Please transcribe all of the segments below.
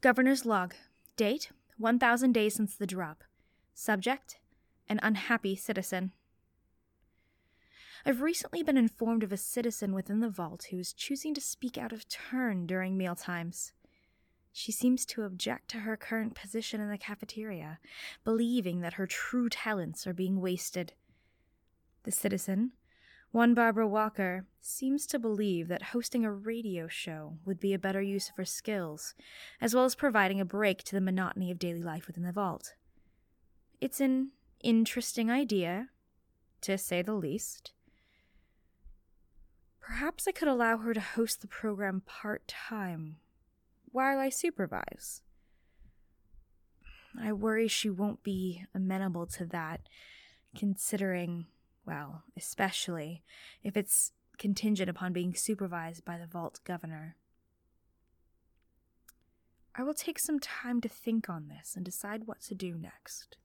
Governor's log. Date 1000 days since the drop. Subject An unhappy citizen. I've recently been informed of a citizen within the vault who is choosing to speak out of turn during mealtimes. She seems to object to her current position in the cafeteria, believing that her true talents are being wasted. The citizen, one Barbara Walker, seems to believe that hosting a radio show would be a better use of her skills, as well as providing a break to the monotony of daily life within the vault. It's an interesting idea, to say the least. Perhaps I could allow her to host the program part time while I supervise. I worry she won't be amenable to that, considering well, especially if it's contingent upon being supervised by the vault governor. I will take some time to think on this and decide what to do next.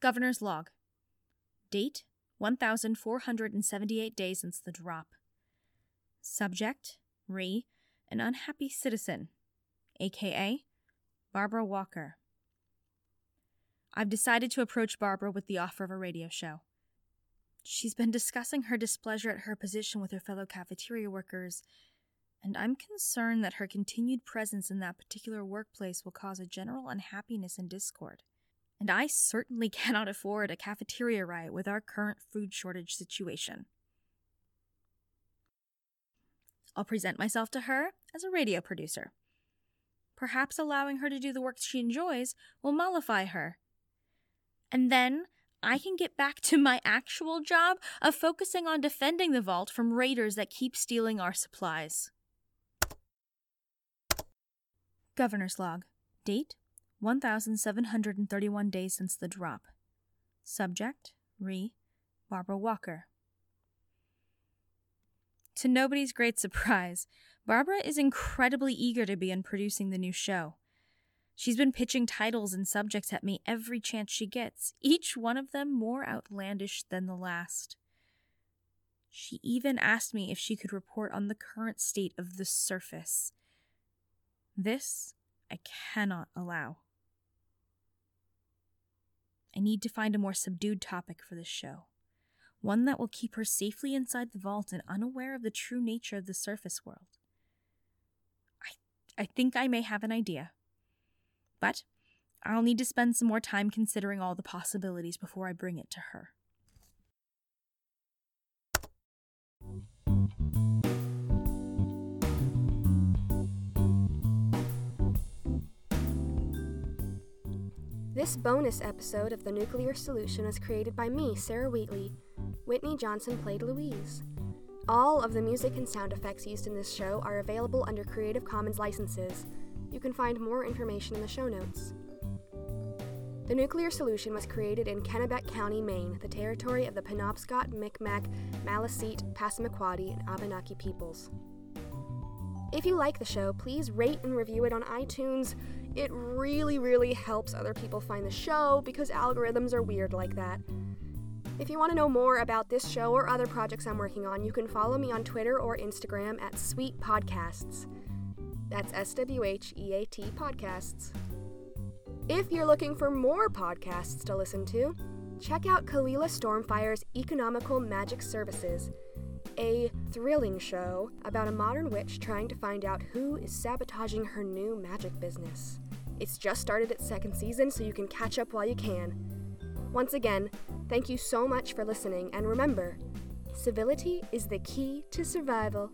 Governor's log. Date 1478 days since the drop. Subject Re, an unhappy citizen, aka Barbara Walker. I've decided to approach Barbara with the offer of a radio show. She's been discussing her displeasure at her position with her fellow cafeteria workers, and I'm concerned that her continued presence in that particular workplace will cause a general unhappiness and discord. And I certainly cannot afford a cafeteria riot with our current food shortage situation. I'll present myself to her as a radio producer. Perhaps allowing her to do the work she enjoys will mollify her and then I can get back to my actual job of focusing on defending the vault from raiders that keep stealing our supplies. Governor's Log. Date 1731 days since the drop. Subject Re Barbara Walker. To nobody's great surprise, Barbara is incredibly eager to begin producing the new show. She's been pitching titles and subjects at me every chance she gets, each one of them more outlandish than the last. She even asked me if she could report on the current state of the surface. This I cannot allow. I need to find a more subdued topic for this show, one that will keep her safely inside the vault and unaware of the true nature of the surface world. I, I think I may have an idea. But I'll need to spend some more time considering all the possibilities before I bring it to her. This bonus episode of The Nuclear Solution was created by me, Sarah Wheatley. Whitney Johnson played Louise. All of the music and sound effects used in this show are available under Creative Commons licenses. You can find more information in the show notes. The nuclear solution was created in Kennebec County, Maine, the territory of the Penobscot, Mi'kmaq, Maliseet, Passamaquoddy, and Abenaki peoples. If you like the show, please rate and review it on iTunes. It really, really helps other people find the show because algorithms are weird like that. If you want to know more about this show or other projects I'm working on, you can follow me on Twitter or Instagram at Swheat Podcasts. That's S W H E A T Podcasts. If you're looking for more podcasts to listen to, check out Kalila Stormfire's Economical Magic Services, a thrilling show about a modern witch trying to find out who is sabotaging her new magic business. It's just started its second season, so you can catch up while you can. Once again, thank you so much for listening, and remember, civility is the key to survival.